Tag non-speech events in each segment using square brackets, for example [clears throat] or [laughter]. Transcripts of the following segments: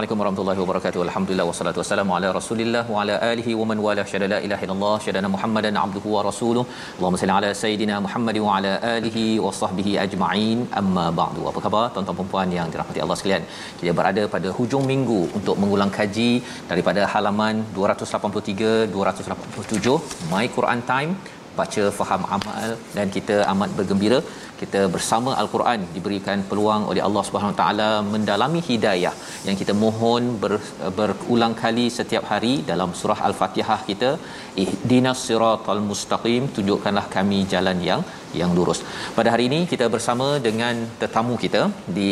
Assalamualaikum warahmatullahi wabarakatuh. Alhamdulillah wassalatu wassalamu ala Rasulillah wa ala alihi wa man wala syada la ilaha illallah syadana Muhammadan abduhu wa rasuluh. Allahumma salli ala sayidina Muhammad wa ala alihi wa sahbihi ajma'in. Amma ba'du. Apa khabar tuan-tuan dan puan yang dirahmati Allah sekalian? Kita berada pada hujung minggu untuk mengulang kaji daripada halaman 283 287 My Quran Time baca faham amal dan kita amat bergembira kita bersama al-Quran diberikan peluang oleh Allah Subhanahu taala mendalami hidayah yang kita mohon ber, berulang kali setiap hari dalam surah al-Fatihah kita. Ihdinas siratal mustaqim tunjukkanlah kami jalan yang yang lurus. Pada hari ini kita bersama dengan tetamu kita di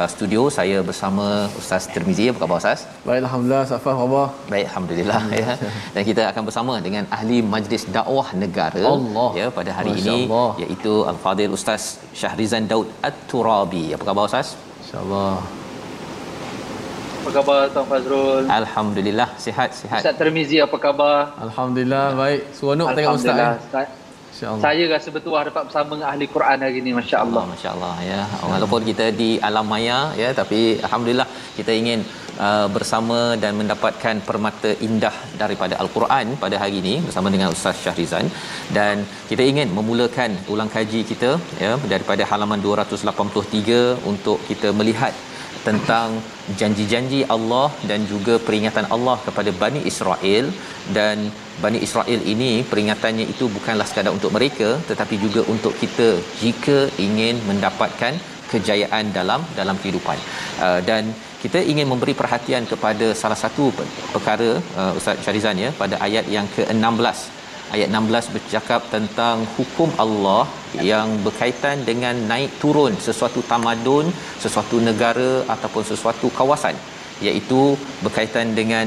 uh, studio saya bersama Ustaz Tirmizi. Apa khabar Ustaz? Baik Alhamdulillah Safah khabar Baik alhamdulillah ya. Dan kita akan bersama dengan ahli Majlis Dakwah Negara Allah. ya pada hari Masya ini Allah. iaitu Al-Fadil Ustaz Syahrizan Daud At-Turabi. Apa khabar Ustaz? InsyaAllah Apa khabar Tuan Fazrul? Alhamdulillah sihat sihat. Ustaz Termizi apa khabar? Alhamdulillah baik Seronok tengok Ustaz eh? Saya rasa bertuah dapat bersama dengan ahli Quran hari ini masya-Allah. Allah masya-Allah ya. Walaupun kita di alam maya ya tapi alhamdulillah kita ingin uh, bersama dan mendapatkan permata indah daripada al-Quran pada hari ini bersama dengan Ustaz Syahrizan dan kita ingin memulakan ulang kaji kita ya daripada halaman 283 untuk kita melihat tentang janji-janji Allah dan juga peringatan Allah kepada Bani Israel. Dan Bani Israel ini peringatannya itu bukanlah sekadar untuk mereka tetapi juga untuk kita jika ingin mendapatkan kejayaan dalam dalam kehidupan. Uh, dan kita ingin memberi perhatian kepada salah satu pe- perkara uh, Ustaz Syarizan ya pada ayat yang ke-16 ayat 16 bercakap tentang hukum Allah yang berkaitan dengan naik turun sesuatu tamadun, sesuatu negara ataupun sesuatu kawasan iaitu berkaitan dengan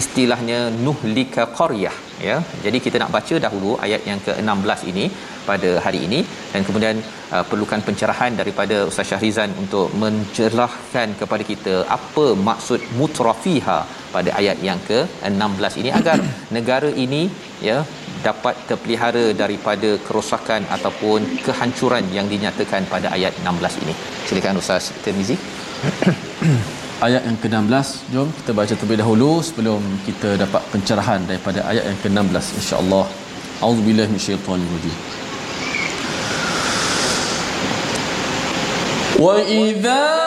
istilahnya nuhlika qaryah ya. Jadi kita nak baca dahulu ayat yang ke-16 ini pada hari ini dan kemudian uh, perlukan pencerahan daripada Ustaz Syahrizan untuk menjelaskan kepada kita apa maksud mutrafiha pada ayat yang ke-16 ini agar [coughs] negara ini ya dapat terpelihara daripada kerosakan ataupun kehancuran yang dinyatakan pada ayat 16 ini. Silakan Ustaz Tirmizi. [clears throat] Ayat yang ke-16 Jom kita baca terlebih dahulu Sebelum kita dapat pencerahan Daripada ayat yang ke-16 InsyaAllah A'udzubillah minasyaitanirrajim وإذا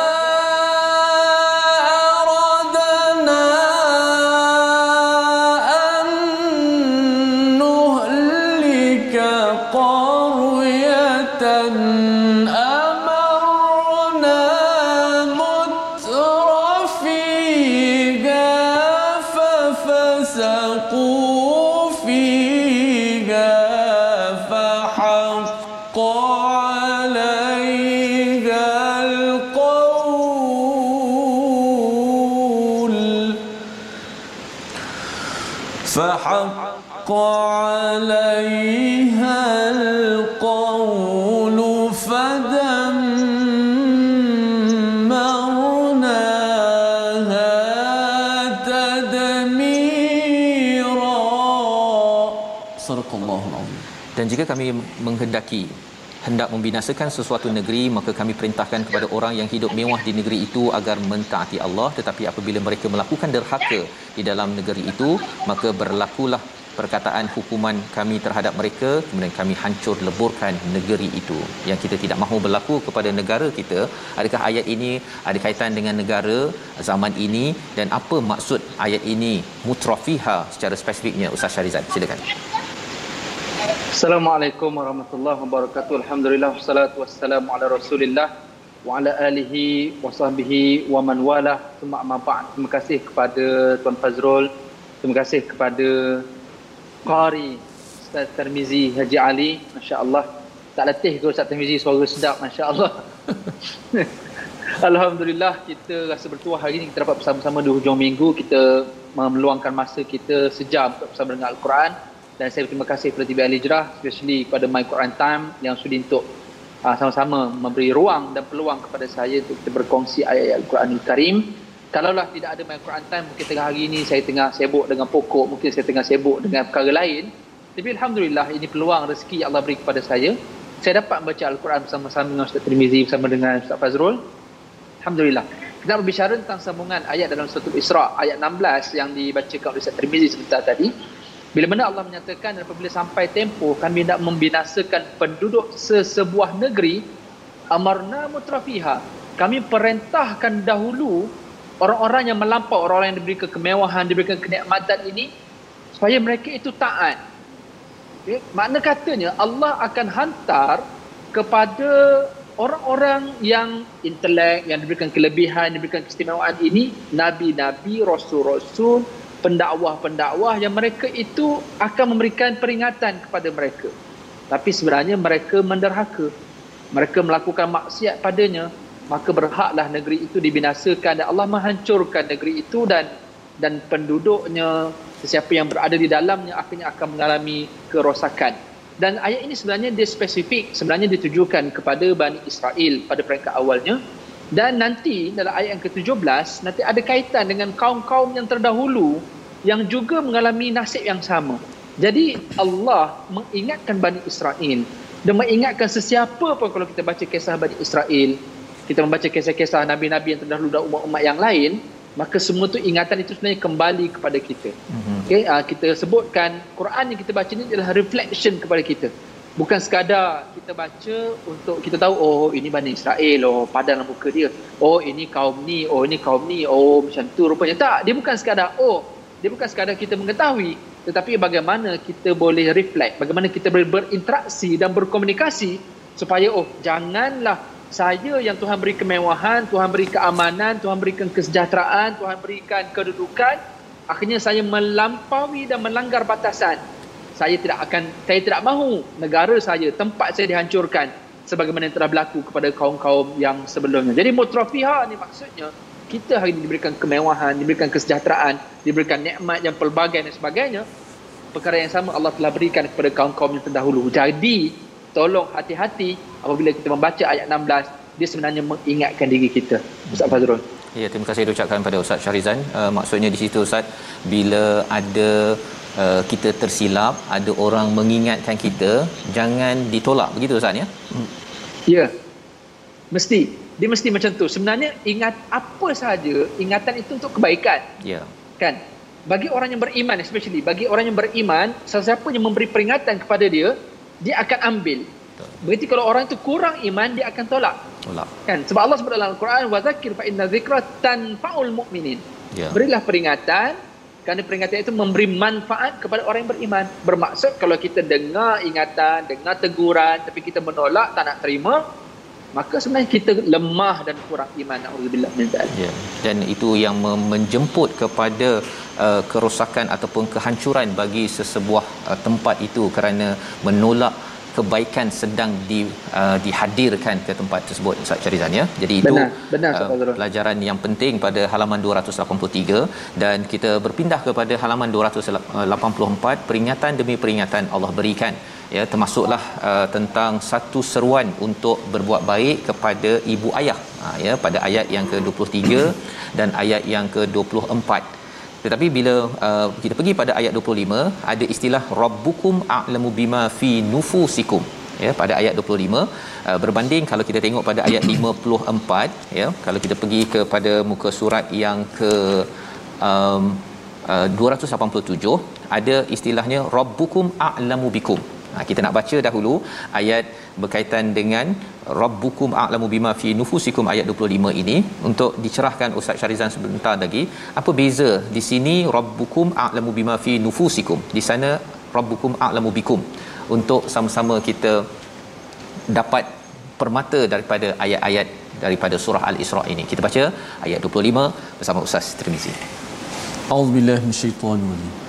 jika kami menghendaki hendak membinasakan sesuatu negeri maka kami perintahkan kepada orang yang hidup mewah di negeri itu agar mentaati Allah. Tetapi apabila mereka melakukan derhaka di dalam negeri itu maka berlakulah perkataan hukuman kami terhadap mereka. Kemudian kami hancur leburkan negeri itu. Yang kita tidak mahu berlaku kepada negara kita. Adakah ayat ini ada kaitan dengan negara zaman ini? Dan apa maksud ayat ini mutrafiha secara spesifiknya Ustaz Syarizan silakan Assalamualaikum warahmatullahi wabarakatuh. Alhamdulillah wassalatu wassalamu ala Rasulillah wa ala alihi wa sahbihi wa man wala. Terima kasih kepada Tuan Fazrul. Terima kasih kepada Qari Ustaz Tarmizi Haji Ali. Masya-Allah. Tak letih ke Ustaz Tarmizi suara sedap masya-Allah. [laughs] Alhamdulillah kita rasa bertuah hari ini kita dapat bersama-sama di hujung minggu kita meluangkan masa kita sejam untuk bersama dengan Al-Quran dan saya berterima kasih kepada TV Al-Hijrah especially kepada My Quran Time yang sudi untuk uh, sama-sama memberi ruang dan peluang kepada saya untuk kita berkongsi ayat-ayat Al-Quranul Karim kalaulah tidak ada My Quran Time mungkin tengah hari ini saya tengah sibuk dengan pokok mungkin saya tengah sibuk dengan perkara lain. Tapi Alhamdulillah ini peluang rezeki Allah beri kepada saya. Saya dapat membaca Al-Quran bersama-sama dengan Ustaz Tirmizi bersama dengan Ustaz Fazrul. Alhamdulillah. Kita berbicara tentang sambungan ayat dalam suratul Isra ayat 16 yang dibacakan oleh Ustaz Tirmizi sebentar tadi bila mana Allah menyatakan dan apabila sampai tempoh kami nak membinasakan penduduk sesebuah negeri amarna mutrafiha kami perintahkan dahulu orang-orang yang melampau orang-orang yang diberi kemewahan diberikan kenikmatan ini supaya mereka itu taat okay? makna katanya Allah akan hantar kepada orang-orang yang intelek yang diberikan kelebihan diberikan keistimewaan ini nabi-nabi rasul-rasul pendakwah-pendakwah yang mereka itu akan memberikan peringatan kepada mereka. Tapi sebenarnya mereka menderhaka. Mereka melakukan maksiat padanya, maka berhaklah negeri itu dibinasakan dan Allah menghancurkan negeri itu dan dan penduduknya sesiapa yang berada di dalamnya akhirnya akan mengalami kerosakan. Dan ayat ini sebenarnya dia spesifik, sebenarnya ditujukan kepada Bani Israel pada peringkat awalnya dan nanti dalam ayat yang ke-17 nanti ada kaitan dengan kaum-kaum yang terdahulu yang juga mengalami nasib yang sama. Jadi Allah mengingatkan Bani Israel dan mengingatkan sesiapa pun kalau kita baca kisah Bani Israel, kita membaca kisah-kisah Nabi-Nabi yang terdahulu dan umat-umat yang lain, maka semua tu ingatan itu sebenarnya kembali kepada kita. Mm-hmm. Okay, uh, kita sebutkan Quran yang kita baca ini adalah reflection kepada kita bukan sekadar kita baca untuk kita tahu oh ini Bani Israel oh padan muka dia. Oh ini kaum ni oh ini kaum ni oh macam tu rupanya. Tak dia bukan sekadar oh dia bukan sekadar kita mengetahui tetapi bagaimana kita boleh reflect bagaimana kita boleh berinteraksi dan berkomunikasi supaya oh janganlah saya yang Tuhan beri kemewahan Tuhan beri keamanan Tuhan berikan kesejahteraan Tuhan berikan kedudukan akhirnya saya melampaui dan melanggar batasan saya tidak akan saya tidak mahu negara saya tempat saya dihancurkan sebagaimana yang telah berlaku kepada kaum-kaum yang sebelumnya. Jadi mutrafiha ni maksudnya kita hari ini diberikan kemewahan, diberikan kesejahteraan, diberikan nikmat yang pelbagai dan sebagainya. Perkara yang sama Allah telah berikan kepada kaum-kaum yang terdahulu. Jadi tolong hati-hati apabila kita membaca ayat 16 dia sebenarnya mengingatkan diri kita. Ustaz Fazrul. Ya, terima kasih ucapkan pada Ustaz Syarizan. Uh, maksudnya di situ Ustaz bila ada uh, kita tersilap ada orang mengingatkan kita jangan ditolak begitu ustaz ya ya mesti dia mesti macam tu sebenarnya ingat apa saja ingatan itu untuk kebaikan ya kan bagi orang yang beriman especially bagi orang yang beriman sesiapa yang memberi peringatan kepada dia dia akan ambil Berarti kalau orang itu kurang iman dia akan tolak. Tolak. Kan? Sebab Allah sebut dalam Al-Quran wa zakir fa inna dzikra tanfa'ul mu'minin. Ya. Berilah peringatan kerana peringatan itu memberi manfaat kepada orang yang beriman. Bermaksud kalau kita dengar ingatan, dengar teguran tapi kita menolak, tak nak terima, maka sebenarnya kita lemah dan kurang iman. Alhamdulillah. Ya. Dan itu yang menjemput kepada uh, kerosakan ataupun kehancuran bagi sesebuah uh, tempat itu kerana menolak kebaikan sedang di uh, dihadirkan ke tempat tersebut Ustaz Charizan ya. Jadi itu benar, benar, uh, pelajaran yang penting pada halaman 283 dan kita berpindah kepada halaman 284 peringatan demi peringatan Allah berikan. Ya termasuklah uh, tentang satu seruan untuk berbuat baik kepada ibu ayah. Ha, ya pada ayat yang ke-23 dan ayat yang ke-24 tetapi bila uh, kita pergi pada ayat 25 ada istilah rabbukum a'lamu bima fi nufusikum. Ya pada ayat 25 uh, berbanding kalau kita tengok pada ayat [coughs] 54 ya kalau kita pergi kepada muka surat yang ke um, uh, 287 ada istilahnya rabbukum a'lamu bikum Ha, kita nak baca dahulu ayat berkaitan dengan rabbukum a'lamu bima fi nufusikum ayat 25 ini. Untuk dicerahkan Ustaz Syarizan sebentar lagi apa beza di sini rabbukum a'lamu bima fi nufusikum? Di sana rabbukum a'lamu bikum. Untuk sama-sama kita dapat permata daripada ayat-ayat daripada surah al-Isra ini. Kita baca ayat 25 bersama Ustaz Tirmizi. Auzubillahi minasyaitonir rajim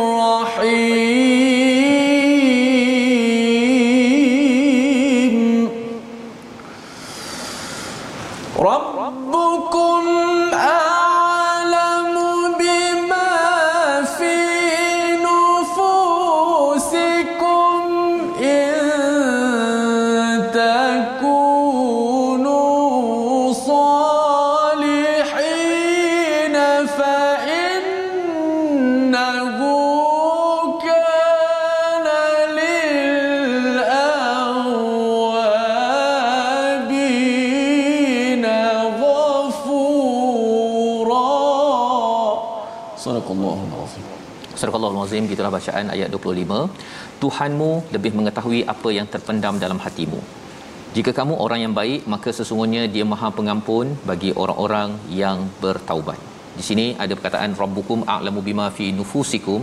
Al-Azim gitulah bacaan ayat 25 Tuhanmu lebih mengetahui apa yang terpendam dalam hatimu. Jika kamu orang yang baik maka sesungguhnya dia Maha Pengampun bagi orang-orang yang bertaubat. Di sini ada perkataan rabbukum a'lamu bima fi nufusikum.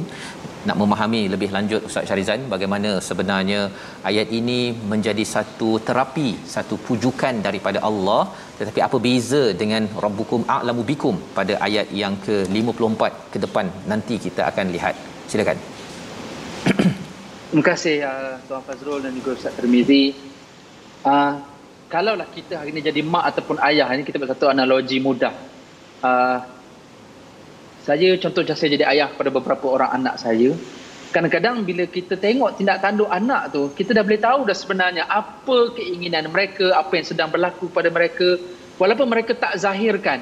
Nak memahami lebih lanjut Ustaz Syarizan bagaimana sebenarnya ayat ini menjadi satu terapi satu pujukan daripada Allah. Tetapi apa beza dengan rabbukum a'lamu bikum pada ayat yang ke-54 ke depan nanti kita akan lihat silakan [clears throat] Terima kasih uh, Tuan Fazrul dan juga Ustaz Termizi. Uh, kalaulah kita hari ini jadi mak ataupun ayah, ini kita buat satu analogi mudah. Uh, saya contoh saya jadi ayah pada beberapa orang anak saya. Kadang-kadang bila kita tengok tindak tanduk anak tu, kita dah boleh tahu dah sebenarnya apa keinginan mereka, apa yang sedang berlaku pada mereka. Walaupun mereka tak zahirkan.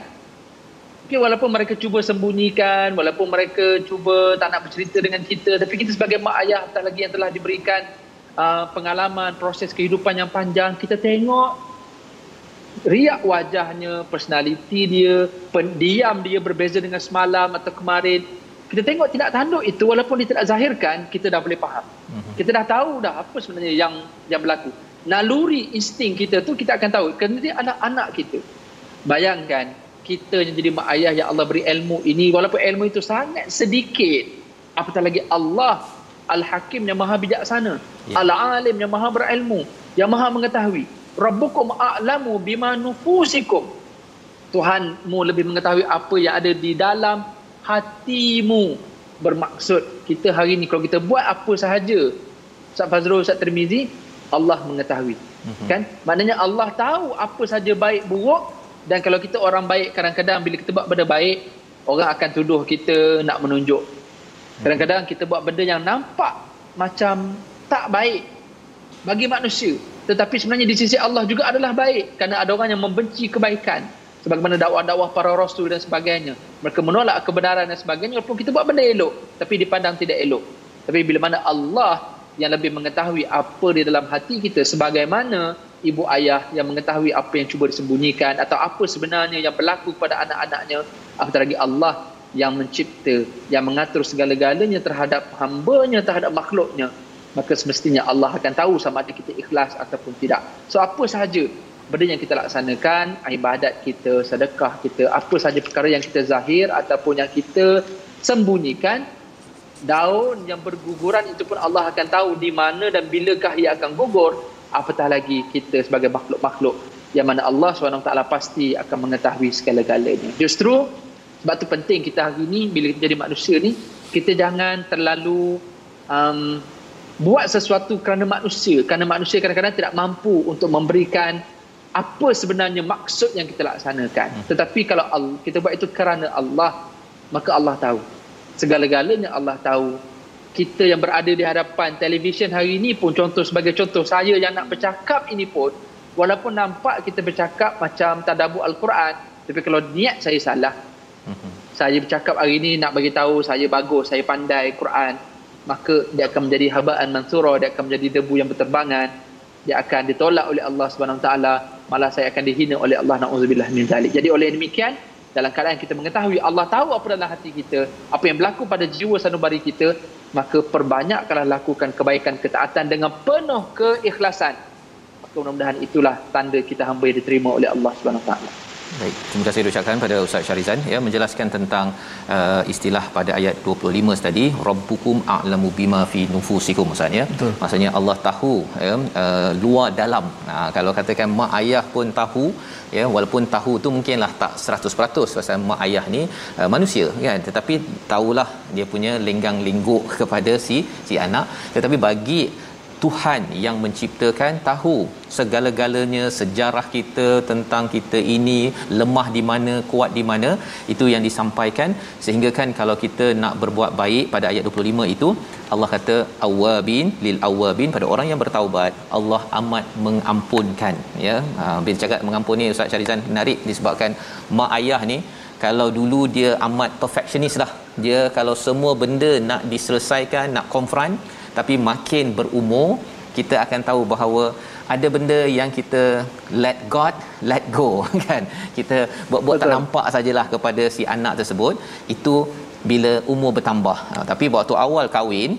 Okay, walaupun mereka cuba sembunyikan, walaupun mereka cuba tak nak bercerita dengan kita, tapi kita sebagai mak ayah, tak lagi yang telah diberikan uh, pengalaman, proses kehidupan yang panjang, kita tengok riak wajahnya, personaliti dia, pendiam dia berbeza dengan semalam atau kemarin. Kita tengok tindak tanduk itu walaupun dia tidak zahirkan, kita dah boleh faham. Kita dah tahu dah apa sebenarnya yang yang berlaku. Naluri insting kita tu kita akan tahu kerana dia anak-anak kita. Bayangkan kita yang jadi mak ayah yang Allah beri ilmu ini. Walaupun ilmu itu sangat sedikit apatah lagi Allah Al-Hakim yang maha bijaksana Ya. Al-Alim yang maha berilmu yang maha mengetahui. Rabbukum a'lamu bima nufusikum. Tuhanmu lebih mengetahui apa yang ada di dalam hatimu. Bermaksud kita hari ni kalau kita buat apa sahaja Ustaz Fazrul Ustaz Tirmizi Allah mengetahui. Mm-hmm. kan? Maknanya Allah tahu apa saja baik buruk dan kalau kita orang baik kadang-kadang bila kita buat benda baik orang akan tuduh kita nak menunjuk. Kadang-kadang kita buat benda yang nampak macam tak baik bagi manusia. Tetapi sebenarnya di sisi Allah juga adalah baik kerana ada orang yang membenci kebaikan. Sebagaimana dakwah-dakwah para rasul dan sebagainya. Mereka menolak kebenaran dan sebagainya walaupun kita buat benda elok tapi dipandang tidak elok. Tapi bila mana Allah yang lebih mengetahui apa di dalam hati kita sebagaimana ibu ayah yang mengetahui apa yang cuba disembunyikan atau apa sebenarnya yang berlaku pada anak-anaknya. Apatah lagi Allah yang mencipta yang mengatur segala-galanya terhadap hamba-Nya terhadap makhluknya. Maka semestinya Allah akan tahu sama ada kita ikhlas ataupun tidak. So apa sahaja benda yang kita laksanakan ibadat kita sedekah kita apa sahaja perkara yang kita zahir ataupun yang kita sembunyikan daun yang berguguran itu pun Allah akan tahu di mana dan bilakah ia akan gugur apatah lagi kita sebagai makhluk-makhluk yang mana Allah SWT pasti akan mengetahui segala-galanya. Justru sebab tu penting kita hari ni bila kita jadi manusia ni kita jangan terlalu um, buat sesuatu kerana manusia. Kerana manusia kadang-kadang tidak mampu untuk memberikan apa sebenarnya maksud yang kita laksanakan. Hmm. tetapi kalau kita buat itu kerana Allah maka Allah tahu. Segala-galanya Allah tahu kita yang berada di hadapan televisyen hari ini pun contoh sebagai contoh saya yang nak bercakap ini pun walaupun nampak kita bercakap macam tadabbur al-Quran tapi kalau niat saya salah. Mm-hmm. saya bercakap hari ini nak bagi tahu saya bagus saya pandai Quran maka dia akan menjadi habaan mansura dia akan menjadi debu yang berterbangan. Dia akan ditolak oleh Allah Subhanahu taala malah saya akan dihina oleh Allah naudzubillah min zalik. Jadi oleh demikian dalam keadaan kita mengetahui Allah tahu apa dalam hati kita apa yang berlaku pada jiwa sanubari kita maka perbanyakkanlah lakukan kebaikan ketaatan dengan penuh keikhlasan. Maka mudah-mudahan itulah tanda kita hamba yang diterima oleh Allah Subhanahu taala Baik, terima kasih diucapkan pada Ustaz Syarizan ya menjelaskan tentang uh, istilah pada ayat 25 tadi rabbukum a'lamu bima fi nufusikum Ustaz ya. Betul. Maksudnya Allah tahu ya uh, luar dalam. Nah, kalau katakan mak ayah pun tahu ya walaupun tahu tu mungkinlah tak 100% pasal mak ayah ni uh, manusia kan tetapi tahulah dia punya lenggang lingguk [laughs] kepada si si anak tetapi bagi Tuhan yang menciptakan tahu. Segala-galanya sejarah kita tentang kita ini lemah di mana kuat di mana itu yang disampaikan. Sehingga kan kalau kita nak berbuat baik pada ayat 25 itu Allah kata awabin lil awabin pada orang yang bertaubat Allah amat mengampunkan ya. Ha, bila cakap mengampuni Ustaz Syarizan menarik disebabkan mak ayah ni kalau dulu dia amat perfectionist lah. Dia kalau semua benda nak diselesaikan nak confront tapi makin berumur kita akan tahu bahawa ada benda yang kita let God let go [laughs] kan? Kita buat-buat tak nampak sajalah kepada si anak tersebut itu bila umur bertambah. Ha, tapi waktu awal kahwin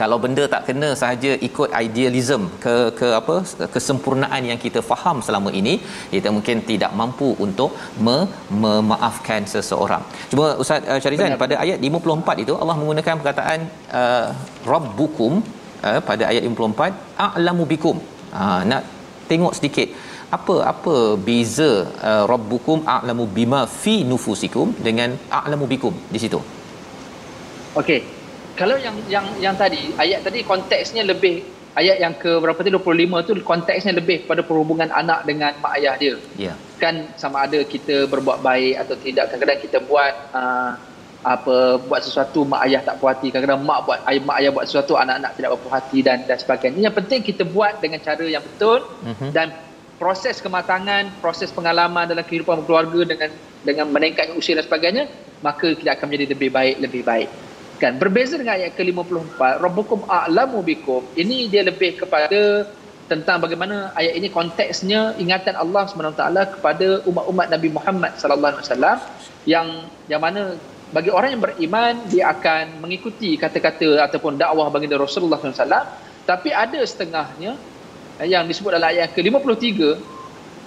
kalau benda tak kena sahaja ikut idealism ke ke apa kesempurnaan yang kita faham selama ini kita mungkin tidak mampu untuk me, memaafkan seseorang. Cuma Ustaz uh, Syarizan pada ayat 54 itu Allah menggunakan perkataan uh, rabbukum uh, pada ayat 54 a'lamu bikum. Ha, nak tengok sedikit apa apa beza uh, rabbukum a'lamu bima fi nufusikum dengan a'lamu bikum di situ. Okey kalau yang yang yang tadi ayat tadi konteksnya lebih ayat yang ke berapa tadi 25 tu konteksnya lebih pada perhubungan anak dengan mak ayah dia. Yeah. Kan sama ada kita berbuat baik atau tidak. Kadang-kadang kita buat uh, apa buat sesuatu mak ayah tak puas hati. Kadang-kadang mak buat ayah mak ayah buat sesuatu anak-anak tidak berpuas hati dan dan sebagainya. Yang penting kita buat dengan cara yang betul mm-hmm. dan proses kematangan, proses pengalaman dalam kehidupan keluarga dengan dengan meningkatnya usia dan sebagainya, maka kita akan menjadi lebih baik, lebih baik kan? Berbeza dengan ayat ke-54 rabbukum a'lamu bikum. Ini dia lebih kepada tentang bagaimana ayat ini konteksnya ingatan Allah SWT kepada umat-umat Nabi Muhammad sallallahu alaihi wasallam yang yang mana bagi orang yang beriman dia akan mengikuti kata-kata ataupun dakwah baginda Rasulullah SAW tapi ada setengahnya yang disebut dalam ayat ke-53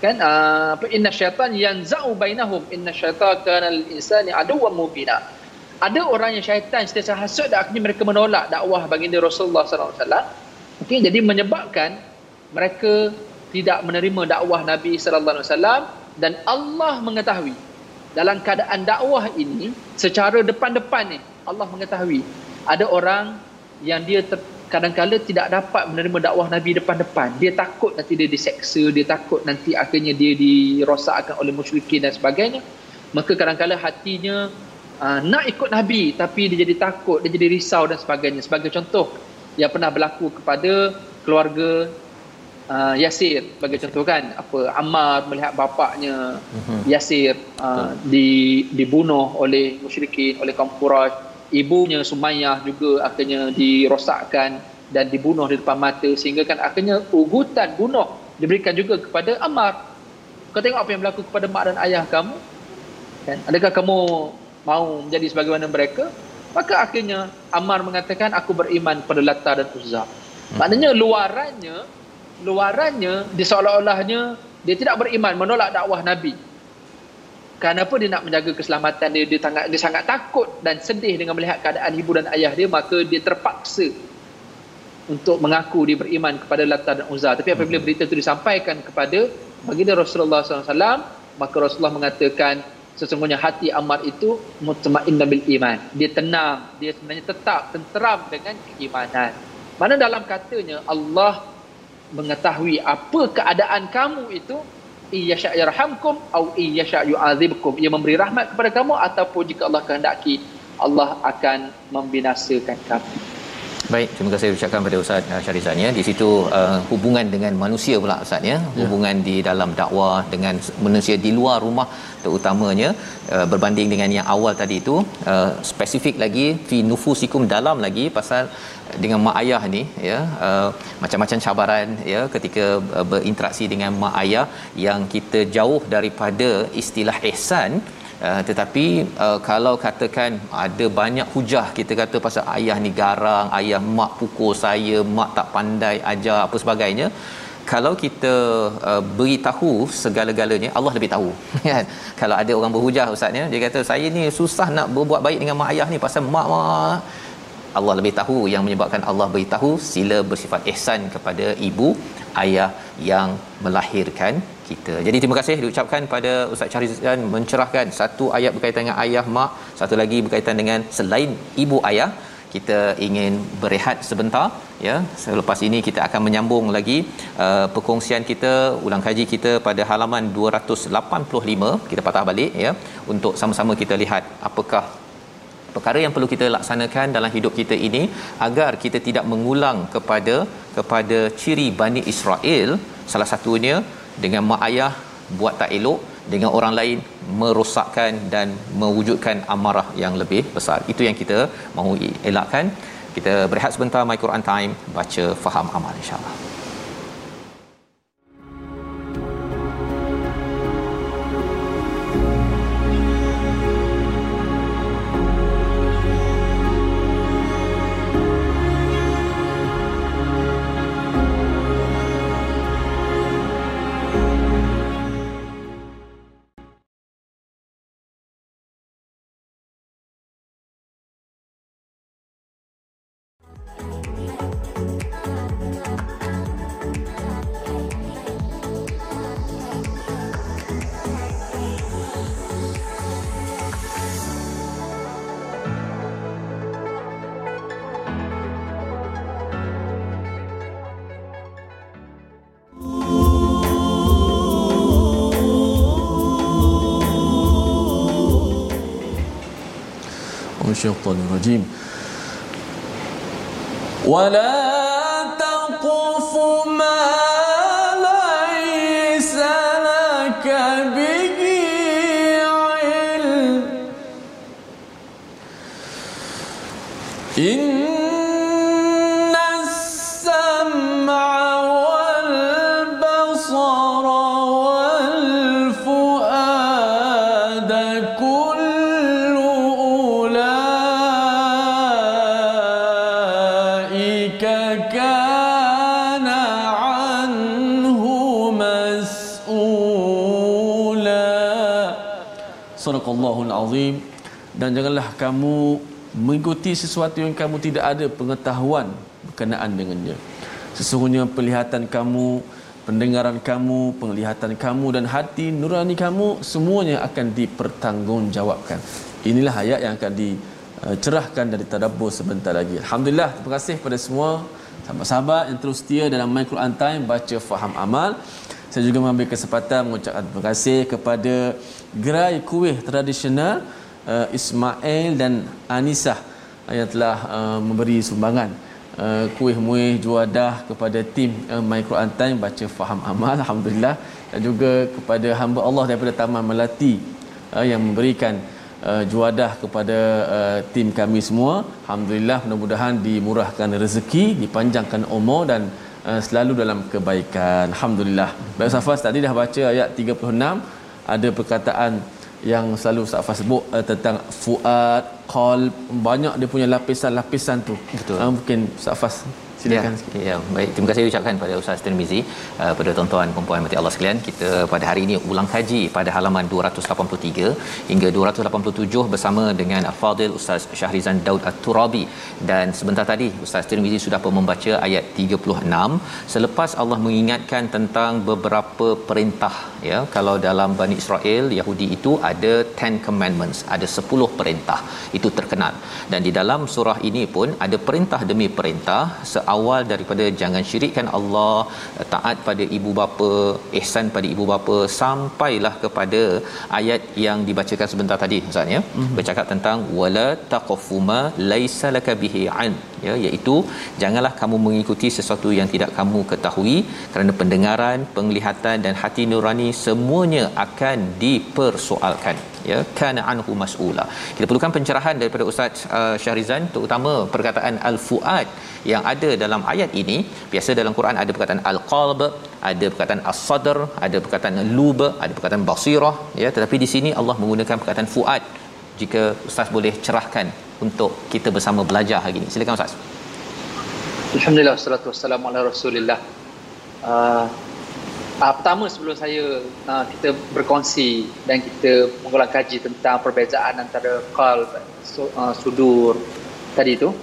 kan? Apa inna syaitan yanza'u bainahum inna syaitana kana lil insani aduwwan mubina ada orang yang syaitan sentiasa hasut dan akhirnya mereka menolak dakwah baginda Rasulullah SAW. Okay, jadi menyebabkan mereka tidak menerima dakwah Nabi Wasallam dan Allah mengetahui dalam keadaan dakwah ini secara depan-depan ni Allah mengetahui ada orang yang dia ter, kadang-kala tidak dapat menerima dakwah Nabi depan-depan dia takut nanti dia diseksa dia takut nanti akhirnya dia dirosakkan oleh musyrikin dan sebagainya maka kadang-kala hatinya uh, nak ikut Nabi tapi dia jadi takut, dia jadi risau dan sebagainya. Sebagai contoh yang pernah berlaku kepada keluarga uh, Yasir. Sebagai contoh kan apa Ammar melihat bapaknya uh-huh. Yasir uh, di dibunuh oleh musyrikin oleh kaum Quraisy. Ibunya Sumayyah juga akhirnya dirosakkan dan dibunuh di depan mata sehingga kan akhirnya ugutan bunuh diberikan juga kepada Ammar. Kau tengok apa yang berlaku kepada mak dan ayah kamu? Kan? Adakah kamu mau menjadi sebagaimana mereka maka akhirnya Ammar mengatakan aku beriman pada Lata dan Uzza hmm. maknanya luarannya luarannya dia seolah-olahnya dia tidak beriman menolak dakwah Nabi kenapa dia nak menjaga keselamatan dia dia sangat dia sangat takut dan sedih dengan melihat keadaan ibu dan ayah dia maka dia terpaksa untuk mengaku dia beriman kepada Lata dan Uzza tapi apabila hmm. berita itu disampaikan kepada baginda Rasulullah SAW maka Rasulullah mengatakan sesungguhnya hati Ammar itu mutmainnah bil iman. Dia tenang, dia sebenarnya tetap tenteram dengan keimanan. Mana dalam katanya Allah mengetahui apa keadaan kamu itu iyyasha yarhamkum au iyyasha yu'adzibkum. Ia memberi rahmat kepada kamu ataupun jika Allah kehendaki Allah akan membinasakan kamu. Baik, terima kasih ucapkan pada Ustaz uh, Syarizan ya. Di situ uh, hubungan dengan manusia pula Ustaz ya. Hubungan ya. di dalam dakwah dengan manusia di luar rumah terutamanya uh, berbanding dengan yang awal tadi itu uh, spesifik lagi fi nufusikum dalam lagi pasal dengan mak ayah ni ya uh, macam-macam cabaran ya ketika uh, berinteraksi dengan mak ayah yang kita jauh daripada istilah ihsan Uh, tetapi uh, kalau katakan ada banyak hujah kita kata pasal ayah ni garang, ayah mak pukul saya, mak tak pandai ajar apa sebagainya. Kalau kita uh, beritahu segala-galanya Allah lebih tahu [laughs] kan. kalau ada orang berhujah ustaz ya, dia kata saya ni susah nak berbuat baik dengan mak ayah ni pasal mak mak Allah lebih tahu yang menyebabkan Allah beritahu sila bersifat ihsan kepada ibu ayah yang melahirkan kita. Jadi terima kasih diucapkan pada Ustaz Charizan mencerahkan satu ayat berkaitan dengan ayah mak, satu lagi berkaitan dengan selain ibu ayah kita ingin berehat sebentar ya. Selepas ini kita akan menyambung lagi uh, perkongsian kita ulang kaji kita pada halaman 285 kita patah balik ya untuk sama-sama kita lihat apakah perkara yang perlu kita laksanakan dalam hidup kita ini agar kita tidak mengulang kepada kepada ciri Bani Israel. Salah satunya dengan mak ayah buat tak elok dengan orang lain merosakkan dan mewujudkan amarah yang lebih besar. Itu yang kita mahu elakkan. Kita berehat sebentar my Quran time. Baca faham amal insyaallah الرجيم ولا Sadaqallahul azim dan janganlah kamu mengikuti sesuatu yang kamu tidak ada pengetahuan berkenaan dengannya. Sesungguhnya penglihatan kamu, pendengaran kamu, penglihatan kamu dan hati nurani kamu semuanya akan dipertanggungjawabkan. Inilah ayat yang akan dicerahkan dari tadabbur sebentar lagi. Alhamdulillah, terima kasih kepada semua sahabat-sahabat yang terus setia dalam My Quran Time baca faham amal. Saya juga mengambil kesempatan mengucapkan terima kasih kepada gerai kuih tradisional uh, Ismail dan Anisah uh, yang telah uh, memberi sumbangan. Uh, kuih muih juadah kepada tim uh, My Quran Time baca faham amal Alhamdulillah. Dan juga kepada hamba Allah daripada Taman Melati uh, yang memberikan uh, juadah kepada uh, tim kami semua. Alhamdulillah mudah-mudahan dimurahkan rezeki dipanjangkan umur dan uh, selalu dalam kebaikan Alhamdulillah Baik Safas tadi dah baca ayat 36 ada perkataan yang selalu Ustaz Fas sebut uh, tentang fuad, qalb, banyak dia punya lapisan-lapisan tu. Betul. Uh, mungkin Ustaz Fas silakan. Ya, ya baik. Terima kasih ucapkan pada Ustaz Tirmizi uh, pada tuan-tuan dan puan mati Allah sekalian. Kita pada hari ini ulang kaji pada halaman 283 hingga 287 bersama dengan Al-Fadil Ustaz Syahrizan Daud At-Turabi. Dan sebentar tadi Ustaz Tirmizi sudah pun membaca ayat 36 selepas Allah mengingatkan tentang beberapa perintah ya kalau dalam Bani Israel Yahudi itu ada 10 commandments ada 10 perintah. Itu terkenal. Dan di dalam surah ini pun ada perintah demi perintah awal daripada jangan syirikkan Allah taat pada ibu bapa ihsan pada ibu bapa sampailah kepada ayat yang dibacakan sebentar tadi ustaz ya mm-hmm. bercakap tentang wala taqfuma laisa laka bihi an ya iaitu janganlah kamu mengikuti sesuatu yang tidak kamu ketahui kerana pendengaran penglihatan dan hati nurani semuanya akan dipersoalkan ya kana anhu mas'ula. Kita perlukan pencerahan daripada ustaz uh, Syahrizan terutama perkataan al-fuad yang ada dalam ayat ini. Biasa dalam Quran ada perkataan al-qalb ada perkataan as-sadr ada perkataan lub ada perkataan basirah ya. Tetapi di sini Allah menggunakan perkataan fuad jika ustaz boleh cerahkan untuk kita bersama belajar hari ini. Silakan ustaz. Alhamdulillah wassalatu wassalamu ala Rasulillah. Uh, uh, pertama sebelum saya uh, kita berkongsi dan kita mengulang kaji tentang perbezaan antara qalb su, uh, sudur tadi tu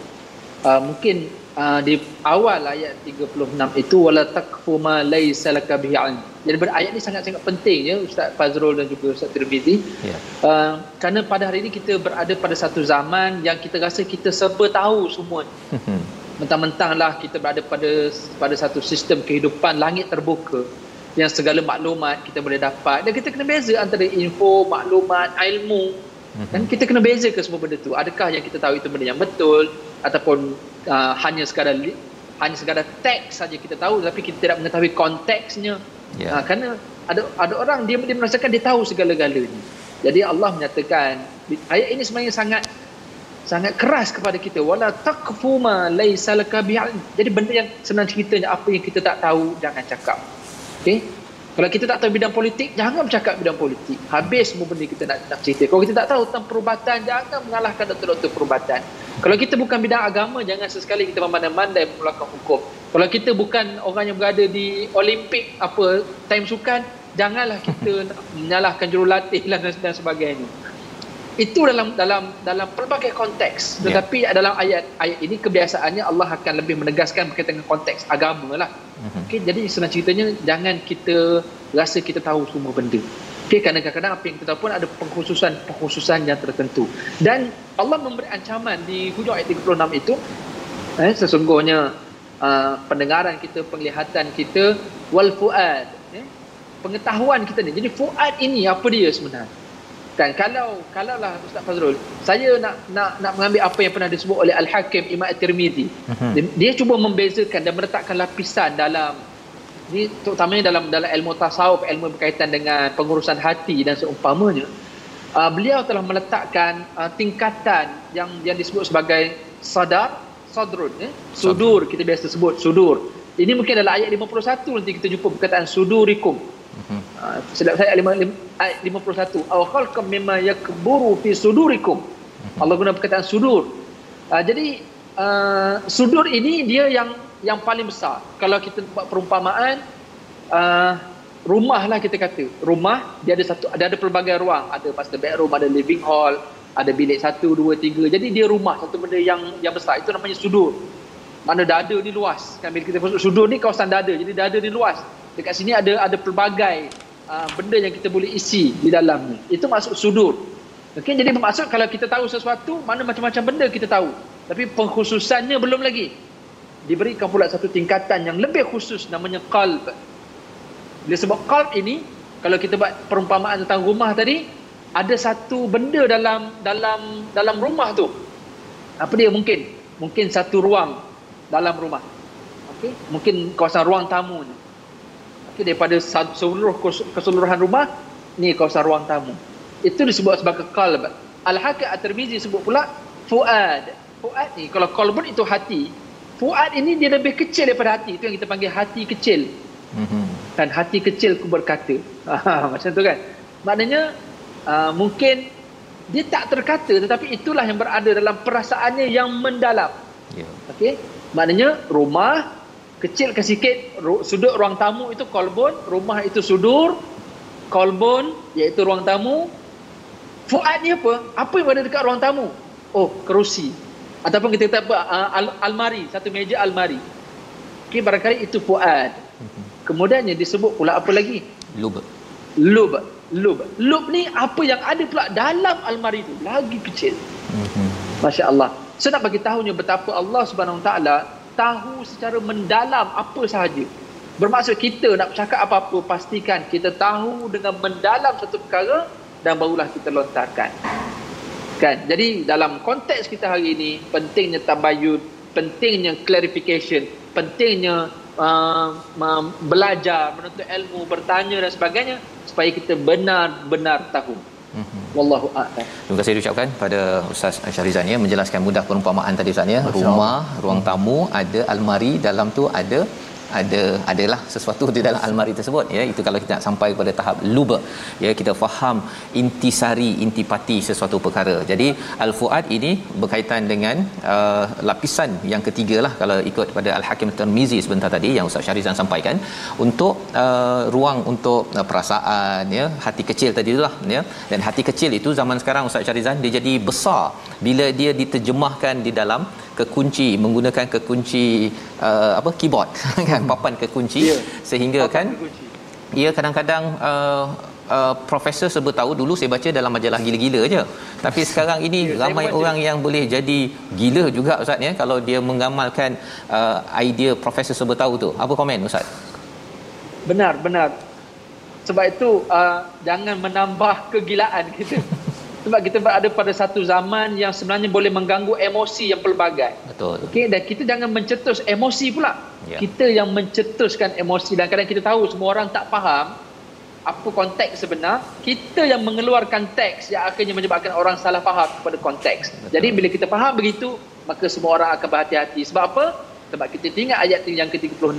uh, mungkin uh, di awal ayat 36 itu wala taqfu ma laysa laka bihi ilm. Jadi ayat ni sangat-sangat penting ya Ustaz Fazrul dan juga Ustaz Tirmizi. Ya. Yeah. Uh, kerana pada hari ini kita berada pada satu zaman yang kita rasa kita serba tahu semua. Mentang-mentanglah kita berada pada pada satu sistem kehidupan langit terbuka yang segala maklumat kita boleh dapat dan kita kena beza antara info, maklumat, ilmu dan kita kena beza ke semua benda tu. Adakah yang kita tahu itu benda yang betul ataupun uh, hanya sekadar hanya sekadar teks saja kita tahu tapi kita tidak mengetahui konteksnya. Yeah. Uh, kerana ada ada orang dia dia merasakan dia tahu segala-galanya. Jadi Allah menyatakan ayat ini sebenarnya sangat sangat keras kepada kita wala taqfu ma laysa laka Jadi benda yang senang ceritanya apa yang kita tak tahu jangan cakap. Okey? Kalau kita tak tahu bidang politik, jangan bercakap bidang politik. Habis semua benda kita nak, nak cerita. Kalau kita tak tahu tentang perubatan, jangan mengalahkan doktor-doktor perubatan. Kalau kita bukan bidang agama, jangan sesekali kita memandai-mandai mengeluarkan hukum. Kalau kita bukan orang yang berada di Olimpik, apa, time sukan, janganlah kita [laughs] menyalahkan jurulatih dan, dan sebagainya itu dalam dalam dalam pelbagai konteks ya. tetapi yeah. dalam ayat ayat ini kebiasaannya Allah akan lebih menegaskan berkaitan dengan konteks agama lah uh-huh. okay, jadi senang ceritanya jangan kita rasa kita tahu semua benda okay, kerana kadang-kadang apa yang kita tahu pun ada pengkhususan pengkhususan yang tertentu dan Allah memberi ancaman di hujung ayat 36 itu eh, sesungguhnya uh, pendengaran kita penglihatan kita wal fuad eh, pengetahuan kita ni jadi fuad ini apa dia sebenarnya kan? Kalau kalau lah Ustaz Fazrul saya nak nak nak mengambil apa yang pernah disebut oleh Al-Hakim Imam At-Tirmizi uh-huh. dia, dia cuba membezakan dan meletakkan lapisan dalam ni terutamanya dalam dalam ilmu tasawuf ilmu berkaitan dengan pengurusan hati dan seumpamanya. Uh, beliau telah meletakkan uh, tingkatan yang yang disebut sebagai sadar sadrun eh? sudur kita biasa sebut sudur. Ini mungkin adalah ayat 51 nanti kita jumpa perkataan sudurikum Uh, silap saya ayat 51. Aw khalqam mimma yakburu fi sudurikum. Hmm. Allah guna perkataan sudur. Uh, jadi uh, sudur ini dia yang yang paling besar. Kalau kita buat perumpamaan uh, rumah lah kita kata. Rumah dia ada satu ada ada pelbagai ruang. Ada master bedroom, ada living hall, ada bilik satu, dua, tiga. Jadi dia rumah satu benda yang yang besar. Itu namanya sudur. Mana dada ni luas. Kan bila kita sudur ni kawasan dada. Jadi dada ni luas dekat sini ada ada pelbagai uh, benda yang kita boleh isi di dalamnya. Itu masuk sudur. Okey jadi bermaksud kalau kita tahu sesuatu mana macam-macam benda kita tahu. Tapi pengkhususannya belum lagi. Diberikan pula satu tingkatan yang lebih khusus namanya qalb. Bila sebab qalb ini kalau kita buat perumpamaan tentang rumah tadi ada satu benda dalam dalam dalam rumah tu. Apa dia? Mungkin mungkin satu ruang dalam rumah. Okey mungkin kawasan ruang tamu ni daripada seluruh keseluruhan rumah ni kawasan ruang tamu. Itu disebut sebagai qalb. Al-hakim at-tirmizi sebut pula fuad. Fuad ni kalau qalbun itu hati. Fuad ini dia lebih kecil daripada hati. Itu yang kita panggil hati kecil. Mm-hmm. dan hati kecil ku berkata. [laughs] Macam tu kan? Maknanya uh, mungkin dia tak terkata tetapi itulah yang berada dalam perasaannya yang mendalam. Yeah. okey? Maknanya rumah kecilkan sikit sudut ruang tamu itu kolbon rumah itu sudur kolbon iaitu ruang tamu. Fuad ni apa? Apa yang ada dekat ruang tamu? Oh kerusi. Ataupun kita kata apa? Al- almari satu meja almari. Okey barangkali itu fuad. Kemudiannya disebut pula apa lagi? Lub. Lub. Lub. Lub ni apa yang ada pula dalam almari itu lagi kecil. Mhm. masya-Allah saya nak bagi tahunya betapa Allah Subhanahu taala tahu secara mendalam apa sahaja. Bermaksud kita nak bercakap apa-apa pastikan kita tahu dengan mendalam satu perkara dan barulah kita lontarkan. Kan? Jadi dalam konteks kita hari ini pentingnya tabayun, pentingnya clarification, pentingnya uh, belajar, menuntut ilmu, bertanya dan sebagainya supaya kita benar-benar tahu. Mm-hmm. Wallahu a'lam. Terima kasih diucapkan pada Ustaz Syarizan ya menjelaskan mudah perumpamaan tadi Ustaz ya. Rumah, ruang tamu, ada almari, dalam tu ada ada adalah sesuatu di dalam almari tersebut. Ya itu kalau kita nak sampai pada tahap luba ya kita faham intisari intipati sesuatu perkara. Jadi al fuad ini berkaitan dengan uh, lapisan yang ketiga lah kalau ikut pada al hakim termizi sebentar tadi yang ustaz Syarizan sampaikan. Untuk uh, ruang untuk uh, perasaan ya hati kecil tadi itulah ya. Dan hati kecil itu zaman sekarang ustaz Syarizan dia jadi besar. Bila dia diterjemahkan di dalam kekunci menggunakan kekunci uh, apa keyboard [laughs] kan papan kekunci. Yeah. sehingga papan kan kekunci. ia kadang-kadang uh, uh, profesor sebut tahu dulu saya baca dalam majalah gila-gila je. Tapi [laughs] sekarang ini yeah, ramai orang yang boleh jadi gila juga ustaz ya kalau dia mengamalkan uh, idea profesor sebut tahu tu. Apa komen ustaz? Benar benar. Sebab itu uh, jangan menambah kegilaan kita [laughs] sebab kita berada pada satu zaman yang sebenarnya boleh mengganggu emosi yang pelbagai. Betul. Okey dan kita jangan mencetus emosi pula. Ya. Kita yang mencetuskan emosi dan kadang kita tahu semua orang tak faham apa konteks sebenar, kita yang mengeluarkan teks yang akhirnya menyebabkan orang salah faham kepada konteks. Betul. Jadi bila kita faham begitu, maka semua orang akan berhati-hati. Sebab apa? Sebab kita ingat ayat yang ke-36,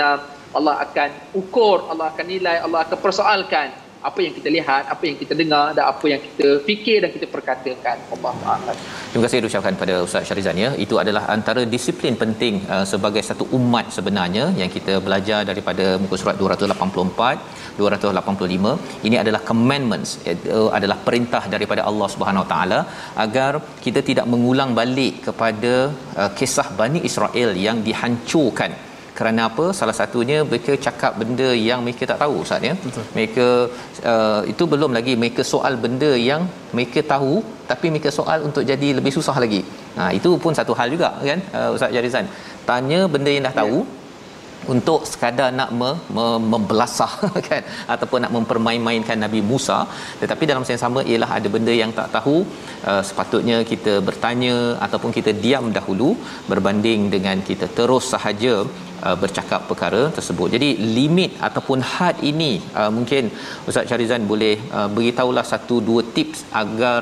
Allah akan ukur, Allah akan nilai, Allah akan persoalkan apa yang kita lihat, apa yang kita dengar dan apa yang kita fikir dan kita perkatakan. Allah. Terima kasih ucapkan pada Ustaz Syarizan ya. Itu adalah antara disiplin penting uh, sebagai satu umat sebenarnya yang kita belajar daripada muka surat 284 285 ini adalah commandments itu adalah perintah daripada Allah Subhanahu Taala agar kita tidak mengulang balik kepada uh, kisah Bani Israel yang dihancurkan kerana apa? Salah satunya mereka cakap benda yang mereka tak tahu ustaz ya. Betul. mereka uh, itu belum lagi mereka soal benda yang mereka tahu tapi mereka soal untuk jadi lebih susah lagi. Ha itu pun satu hal juga kan uh, ustaz Jarizan? Tanya benda yang dah tahu ya untuk sekadar nak me, me, membelasah [laughs] kan? Ataupun nak mempermain-mainkan Nabi Musa. Tetapi dalam masa yang sama ialah ada benda yang tak tahu. Uh, sepatutnya kita bertanya ataupun kita diam dahulu berbanding dengan kita terus sahaja uh, bercakap perkara tersebut. Jadi limit ataupun had ini uh, mungkin Ustaz Syarizan boleh uh, beritahulah satu dua tips agar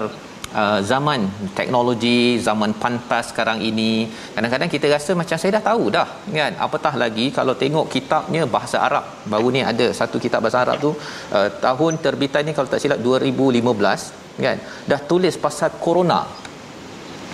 Uh, zaman teknologi zaman pantas sekarang ini kadang-kadang kita rasa macam saya dah tahu dah kan? Apatah lagi kalau tengok kitabnya bahasa Arab baru ni ada satu kitab bahasa Arab tu uh, tahun terbitannya kalau tak silap 2015 kan? Dah tulis pasal corona.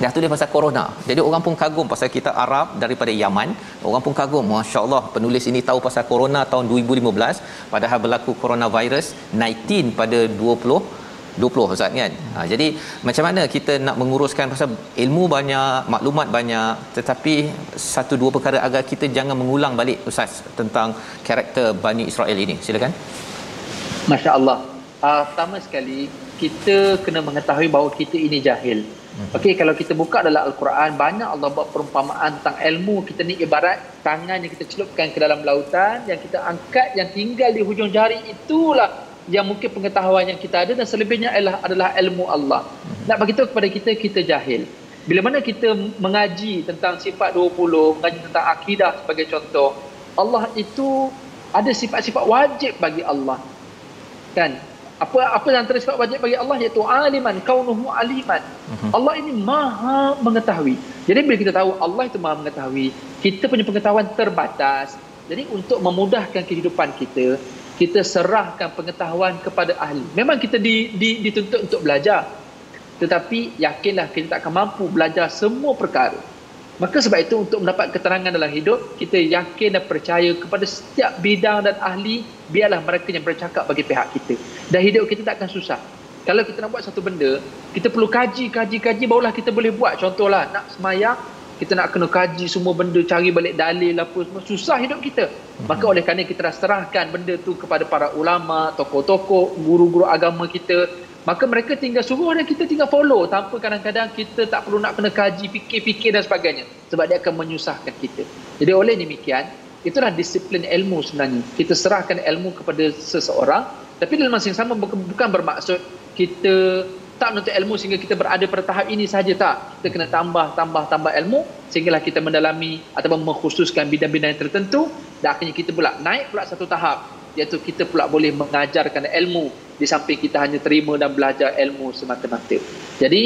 Dah tulis pasal corona. Jadi orang pun kagum pasal kitab Arab daripada Yaman. Orang pun kagum masya-Allah penulis ini tahu pasal corona tahun 2015 padahal berlaku coronavirus 19 pada 20 20 Ustaz kan. Ha, jadi macam mana kita nak menguruskan pasal ilmu banyak, maklumat banyak tetapi satu dua perkara agar kita jangan mengulang balik Ustaz tentang karakter Bani Israel ini. Silakan. Masya-Allah. Uh, pertama sekali kita kena mengetahui bahawa kita ini jahil. Hmm. Okey kalau kita buka dalam al-Quran banyak Allah buat perumpamaan tentang ilmu kita ni ibarat tangan yang kita celupkan ke dalam lautan yang kita angkat yang tinggal di hujung jari itulah yang mungkin pengetahuan yang kita ada dan selebihnya adalah adalah ilmu Allah. Nak bagi tahu kepada kita kita jahil. Bila mana kita mengaji tentang sifat 20, mengaji tentang akidah sebagai contoh, Allah itu ada sifat-sifat wajib bagi Allah. Kan? Apa apa yang antara sifat wajib bagi Allah iaitu aliman, kaunuhu aliman. Mhm. Allah ini maha mengetahui. Jadi bila kita tahu Allah itu maha mengetahui, kita punya pengetahuan terbatas. Jadi untuk memudahkan kehidupan kita, kita serahkan pengetahuan kepada ahli. Memang kita di, di, dituntut untuk belajar. Tetapi yakinlah kita tak akan mampu belajar semua perkara. Maka sebab itu untuk mendapat keterangan dalam hidup, kita yakin dan percaya kepada setiap bidang dan ahli, biarlah mereka yang bercakap bagi pihak kita. Dan hidup kita tak akan susah. Kalau kita nak buat satu benda, kita perlu kaji, kaji, kaji, barulah kita boleh buat. Contohlah, nak semayang, kita nak kena kaji semua benda cari balik dalil apa semua susah hidup kita maka oleh kerana kita dah serahkan benda tu kepada para ulama tokoh-tokoh guru-guru agama kita maka mereka tinggal suruh dan kita tinggal follow tanpa kadang-kadang kita tak perlu nak kena kaji fikir-fikir dan sebagainya sebab dia akan menyusahkan kita. Jadi oleh demikian, itulah disiplin ilmu sebenarnya. Kita serahkan ilmu kepada seseorang tapi dalam masa yang sama bukan bermaksud kita tak menuntut ilmu sehingga kita berada pada tahap ini saja tak. Kita kena tambah, tambah, tambah ilmu sehinggalah kita mendalami ataupun mengkhususkan bidang-bidang yang tertentu dan akhirnya kita pula naik pula satu tahap. Iaitu kita pula boleh mengajarkan ilmu di samping kita hanya terima dan belajar ilmu semata-mata. Jadi,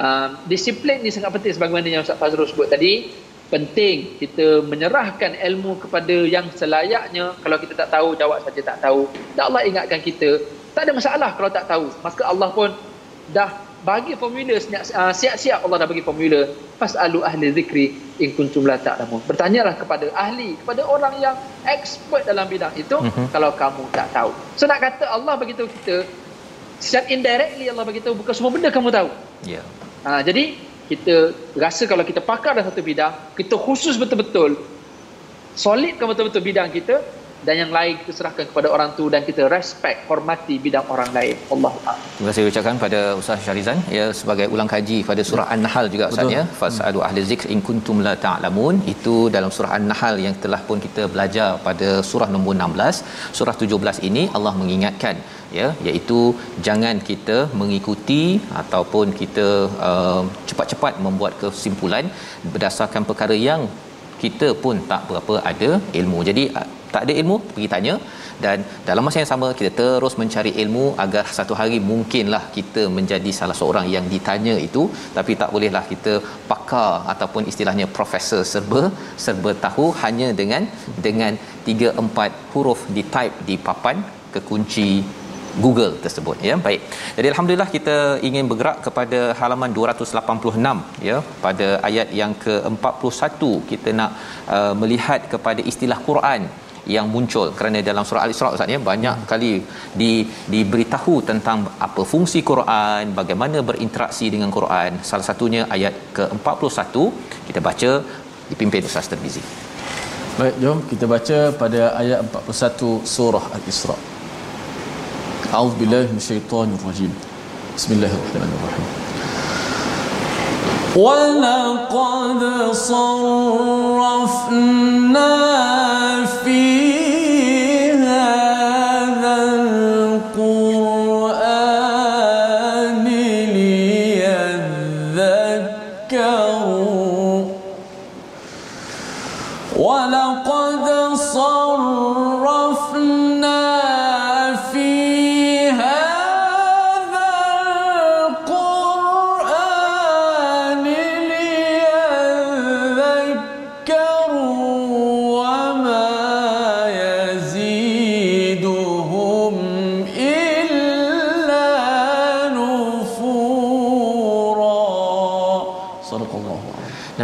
um, disiplin ni sangat penting sebagaimana yang Ustaz Fazrul sebut tadi. Penting kita menyerahkan ilmu kepada yang selayaknya. Kalau kita tak tahu jawab saja tak tahu. Dan Allah ingatkan kita tak ada masalah kalau tak tahu. Maka Allah pun dah bagi formula uh, siap-siap Allah dah bagi formula fasalu ahli zikri in kuntum la ta'lamun bertanyalah kepada ahli kepada orang yang expert dalam bidang itu uh-huh. kalau kamu tak tahu so nak kata Allah bagi tahu kita secara indirectly Allah bagi tahu bukan semua benda kamu tahu ya yeah. uh, jadi kita rasa kalau kita pakar dalam satu bidang, kita khusus betul-betul, solidkan betul-betul bidang kita, dan yang lain kita serahkan kepada orang tu dan kita respect hormati bidang orang lain. Allah terima kasih ucapkan pada Ustaz Syarizan. Ya sebagai ulang kaji pada surah An-Nahl juga Ustaz ya. Fasadu ahli zikr in kuntum la ta'lamun. Itu dalam surah An-Nahl yang telah pun kita belajar pada surah nombor 16 surah 17 ini Allah mengingatkan ya iaitu jangan kita mengikuti ataupun kita uh, cepat-cepat membuat kesimpulan berdasarkan perkara yang kita pun tak berapa ada ilmu. Jadi tak ada ilmu pergi tanya. Dan dalam masa yang sama kita terus mencari ilmu agar satu hari mungkinlah kita menjadi salah seorang yang ditanya itu. Tapi tak bolehlah kita pakar ataupun istilahnya profesor serba serba tahu. Hanya dengan dengan 3 4 huruf di type di papan kekunci Google tersebut ya. Baik. Jadi alhamdulillah kita ingin bergerak kepada halaman 286 ya pada ayat yang ke-41 kita nak uh, melihat kepada istilah Quran yang muncul kerana dalam surah al-Isra Ustaz ya banyak hmm. kali di diberitahu tentang apa fungsi Quran bagaimana berinteraksi dengan Quran. Salah satunya ayat ke-41 kita baca dipimpin Ustaz Termizi. Baik jom kita baca pada ayat 41 surah al-Isra أعوذ بالله من الشيطان الرجيم. بسم الله الرحمن الرحيم. ولقد صرفنا في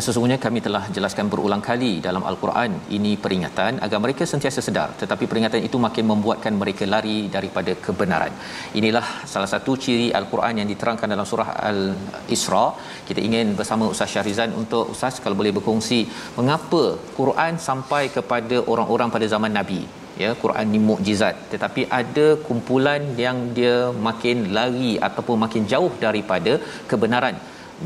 Dan sesungguhnya kami telah jelaskan berulang kali dalam Al-Quran ini peringatan agar mereka sentiasa sedar tetapi peringatan itu makin membuatkan mereka lari daripada kebenaran. Inilah salah satu ciri Al-Quran yang diterangkan dalam surah Al-Isra. Kita ingin bersama Ustaz Syarizan untuk Ustaz kalau boleh berkongsi mengapa Quran sampai kepada orang-orang pada zaman Nabi ya Quran ni mukjizat tetapi ada kumpulan yang dia makin lari ataupun makin jauh daripada kebenaran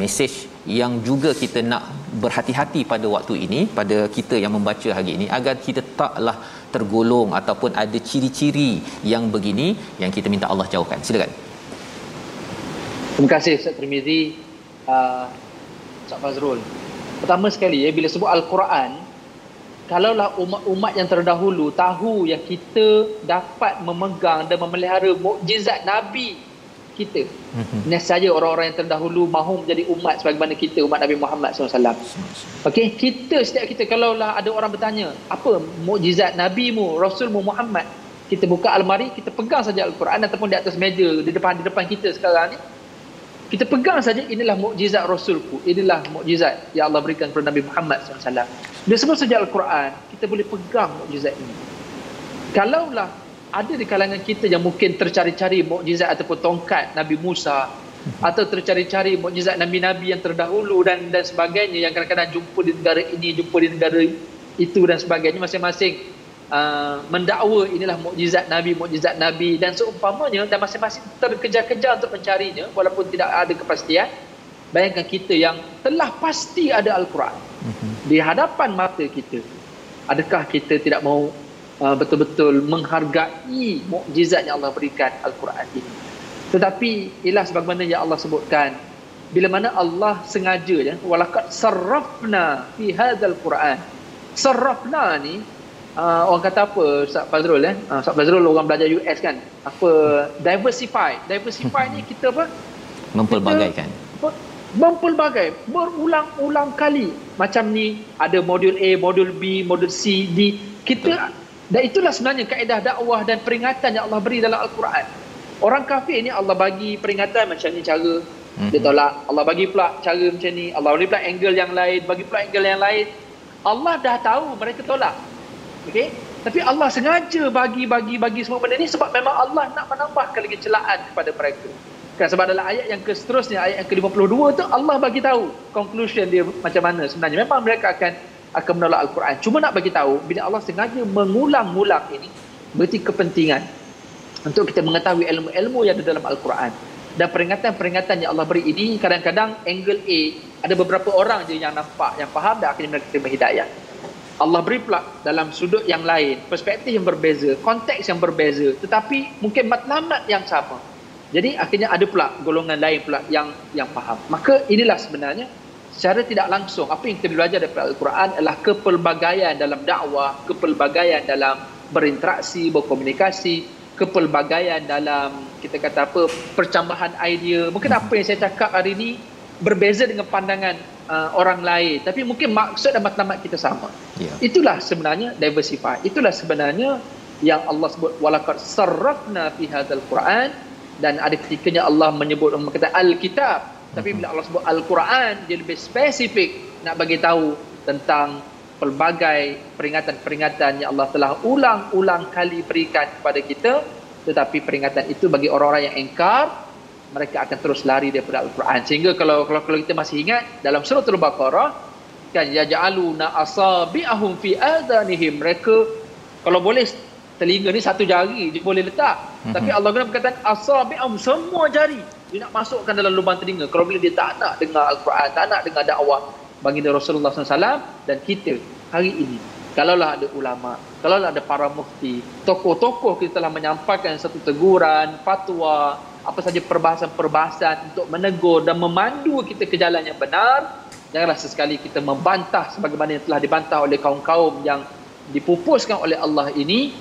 mesej yang juga kita nak berhati-hati pada waktu ini pada kita yang membaca hari ini agar kita taklah tergolong ataupun ada ciri-ciri yang begini yang kita minta Allah jauhkan. Silakan. Terima kasih Ustaz Trimizi uh, Ustaz Fazrul. Pertama sekali ya bila sebut Al-Quran kalaulah umat-umat yang terdahulu tahu yang kita dapat memegang dan memelihara mukjizat Nabi kita. Mm-hmm. Nescaya orang-orang yang terdahulu mahu menjadi umat sebagaimana kita umat Nabi Muhammad SAW. Okey, kita setiap kita kalaulah ada orang bertanya, apa mukjizat Nabi mu, Rasul mu Muhammad? Kita buka almari, kita pegang saja Al-Quran ataupun di atas meja di depan di depan kita sekarang ni. Kita pegang saja inilah mukjizat Rasulku. Inilah mukjizat yang Allah berikan kepada Nabi Muhammad SAW. Dia sebut saja Al-Quran, kita boleh pegang mukjizat ini. Kalaulah ada di kalangan kita yang mungkin tercari-cari mukjizat ataupun tongkat Nabi Musa atau tercari-cari mukjizat nabi-nabi yang terdahulu dan dan sebagainya yang kadang-kadang jumpa di negara ini jumpa di negara itu dan sebagainya masing-masing uh, mendakwa inilah mukjizat nabi mukjizat nabi. Dan seumpamanya dan masing-masing terkejar-kejar untuk mencarinya walaupun tidak ada kepastian bayangkan kita yang telah pasti ada Al-Quran. Mm-hmm. di hadapan mata kita adakah kita tidak mau uh, betul-betul menghargai mukjizat yang Allah berikan Al-Quran ini. Tetapi ialah sebagaimana yang Allah sebutkan bila mana Allah sengaja ya walaqad sarrafna fi hadzal Quran. Sarrafna ni uh, orang kata apa Ustaz Fazrul eh uh, Ustaz Fazrul orang belajar US kan? Apa diversify. Diversify ni kita apa? Mempelbagaikan. Kita, mempelbagai. Berulang-ulang kali. Macam ni ada modul A modul B modul C D. Kita Betul. Dan itulah sebenarnya kaedah dakwah dan peringatan yang Allah beri dalam al-Quran. Orang kafir ni Allah bagi peringatan macam ni cara. Mm-hmm. dia tolak. Allah bagi pula cara macam ni. Allah bagi pula angle yang lain bagi pula angle yang lain. Allah dah tahu mereka tolak. Okey? Tapi Allah sengaja bagi bagi bagi semua benda ni sebab memang Allah nak menambahkan lagi celaan kepada mereka. Kan sebab dalam ayat yang seterusnya ayat yang ke-52 tu Allah bagi tahu conclusion dia macam mana sebenarnya. Memang mereka akan akan menolak al-Quran. Cuma nak bagi tahu bila Allah sengaja mengulang-ulang ini berarti kepentingan untuk kita mengetahui ilmu-ilmu yang ada dalam al-Quran. Dan peringatan-peringatan yang Allah beri ini kadang-kadang angle A ada beberapa orang je yang nampak yang faham dan akhirnya mereka terima hidayah. Allah beri pula dalam sudut yang lain perspektif yang berbeza konteks yang berbeza tetapi mungkin matlamat yang sama. Jadi akhirnya ada pula golongan lain pula yang yang faham. Maka inilah sebenarnya secara tidak langsung apa yang kita belajar daripada Al-Quran adalah kepelbagaian dalam dakwah kepelbagaian dalam berinteraksi berkomunikasi kepelbagaian dalam kita kata apa percambahan idea. Mungkin apa yang saya cakap hari ini berbeza dengan pandangan uh, orang lain. Tapi mungkin maksud dan matlamat kita sama. Yeah. itulah sebenarnya diversify. Itulah sebenarnya yang Allah sebut walaqad sarrafna fi hadzal quran. Dan ada ketikanya Allah menyebut kata al-kitab tapi bila Allah sebut al-Quran dia lebih spesifik nak bagi tahu tentang pelbagai peringatan-peringatan yang Allah telah ulang-ulang kali berikan kepada kita. Tetapi peringatan itu bagi orang-orang yang engkar mereka akan terus lari daripada Al-Quran. Sehingga kalau kalau, kalau kita masih ingat dalam surah Al-Baqarah kan ya ja'aluna asabi'ahum fi adanihim mereka kalau boleh telinga ni satu jari dia boleh letak. Mm-hmm. tapi Allah guna perkataan asabi'ahum semua jari dia nak masukkan dalam lubang telinga. Kalau bila dia tak nak dengar Al-Quran tak nak dengar dakwah baginda Rasulullah SAW dan kita hari ini kalaulah ada ulama kalaulah ada para mufti tokoh-tokoh kita telah menyampaikan satu teguran fatwa apa saja perbahasan-perbahasan untuk menegur dan memandu kita ke jalan yang benar janganlah sesekali kita membantah sebagaimana yang telah dibantah oleh kaum-kaum yang dipupuskan oleh Allah ini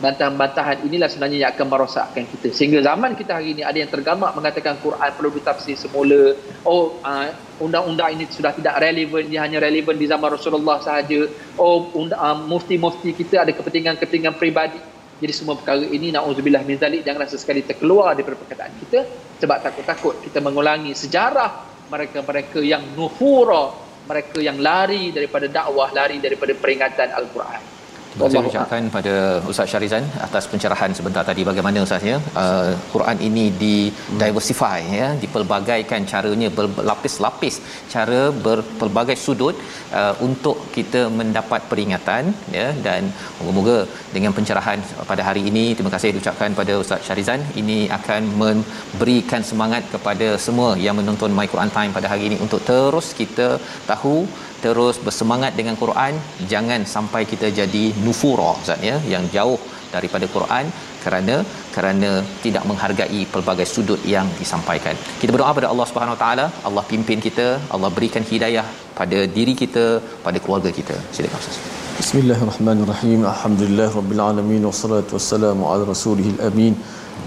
bantahan-bantahan inilah sebenarnya yang akan merosakkan kita. Sehingga zaman kita hari ini ada yang tergamak mengatakan Quran perlu ditafsir semula. Oh uh, undang-undang ini sudah tidak relevan dia hanya relevan di zaman Rasulullah sahaja. Oh undang, uh, mufti-mufti kita ada kepentingan-kepentingan peribadi. Jadi semua perkara ini na'udzubillah min zalik janganlah sesekali terkeluar daripada perkataan kita. Sebab takut-takut kita mengulangi sejarah mereka-mereka yang nufura mereka yang lari daripada dakwah lari daripada peringatan al-Quran Terima kasih ucapkan pada Ustaz Syarizan atas pencerahan sebentar tadi. Bagaimana Ustaz ya? Uh, Quran ini di diversify ya? Dipelbagaikan caranya berlapis-lapis cara berpelbagai sudut uh, untuk kita mendapat peringatan ya? Dan moga-moga dengan pencerahan pada hari ini terima kasih diucapkan pada Ustaz Syarizan ini akan memberikan semangat kepada semua yang menonton My Quran Time pada hari ini untuk terus kita tahu terus bersemangat dengan Quran jangan sampai kita jadi nufura Ustaz ya yang jauh daripada Quran kerana kerana tidak menghargai pelbagai sudut yang disampaikan. Kita berdoa pada Allah Subhanahu Taala, Allah pimpin kita, Allah berikan hidayah pada diri kita, pada keluarga kita. Silakan Ustaz. Bismillahirrahmanirrahim. Alhamdulillahirabbil alamin wassalatu wassalamu ala rasulihil amin.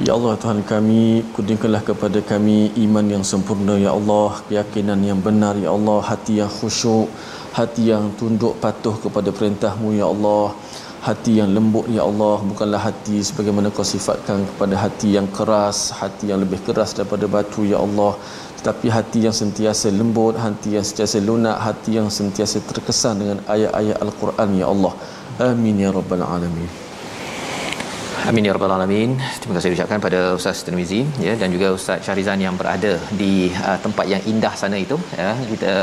Ya Allah Tuhan kami kurniakanlah kepada kami iman yang sempurna ya Allah. Keyakinan yang benar ya Allah. Hati yang khusyuk hati yang tunduk patuh kepada perintahmu ya Allah. Hati yang lembut ya Allah. Bukanlah hati sebagaimana kau sifatkan kepada hati yang keras hati yang lebih keras daripada batu ya Allah. Tetapi hati yang sentiasa lembut hati yang sentiasa lunak hati yang sentiasa terkesan dengan ayat-ayat al-Quran ya Allah. Amin ya rabbal alamin Amin ya rabbal alamin. Terima kasih ucapkan pada Ustaz Tirmizi ya dan juga Ustaz Syarizan yang berada di uh, tempat yang indah sana itu ya. Kita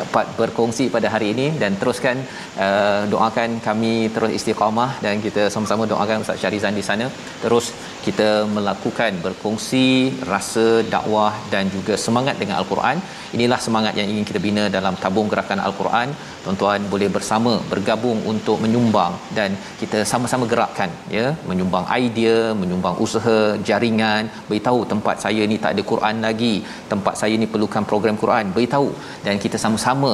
dapat berkongsi pada hari ini dan teruskan uh, doakan kami terus istiqamah dan kita sama-sama doakan Ustaz Syarizan di sana terus kita melakukan berkongsi rasa dakwah dan juga semangat dengan al-Quran. Inilah semangat yang ingin kita bina dalam tabung gerakan al-Quran. Tuan-tuan boleh bersama bergabung untuk menyumbang dan kita sama-sama gerakkan ya. Menyumbang idea menyumbang usaha jaringan. Beritahu tempat saya ni tak ada Quran lagi. Tempat saya ni perlukan program Quran. Beritahu. Dan kita sama-sama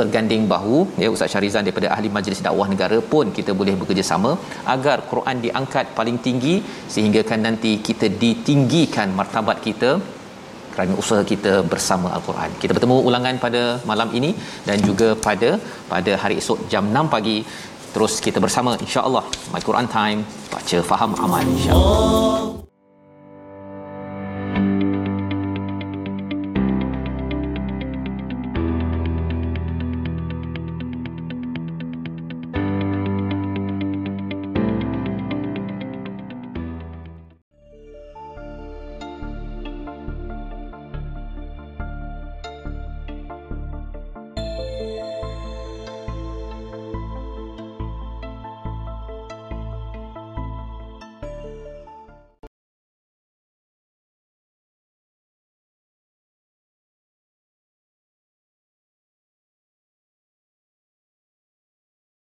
berganding bahu ya Ustaz Syarizan daripada ahli majlis dakwah negara pun kita boleh bekerjasama agar Quran diangkat paling tinggi sehingga kan nanti kita ditinggikan martabat kita kerana usaha kita bersama al-Quran. Kita bertemu ulangan pada malam ini dan juga pada pada hari esok jam 6 pagi terus kita bersama insya-Allah My Quran Time baca faham amal insya-Allah.